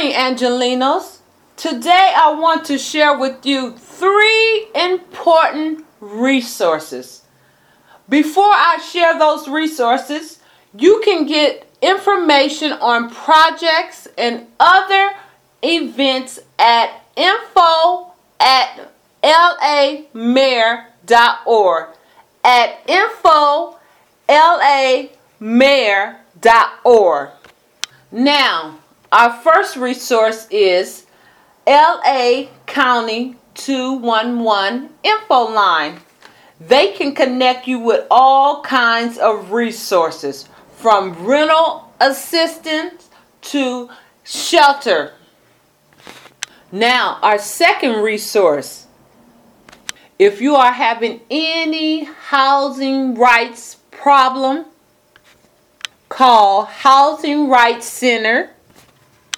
morning, Angelenos. Today I want to share with you three important resources. Before I share those resources, you can get information on projects and other events at info at lamayor.org at info lamayor.org. Now, our first resource is LA County 211 info line. They can connect you with all kinds of resources from rental assistance to shelter. Now, our second resource if you are having any housing rights problem, call Housing Rights Center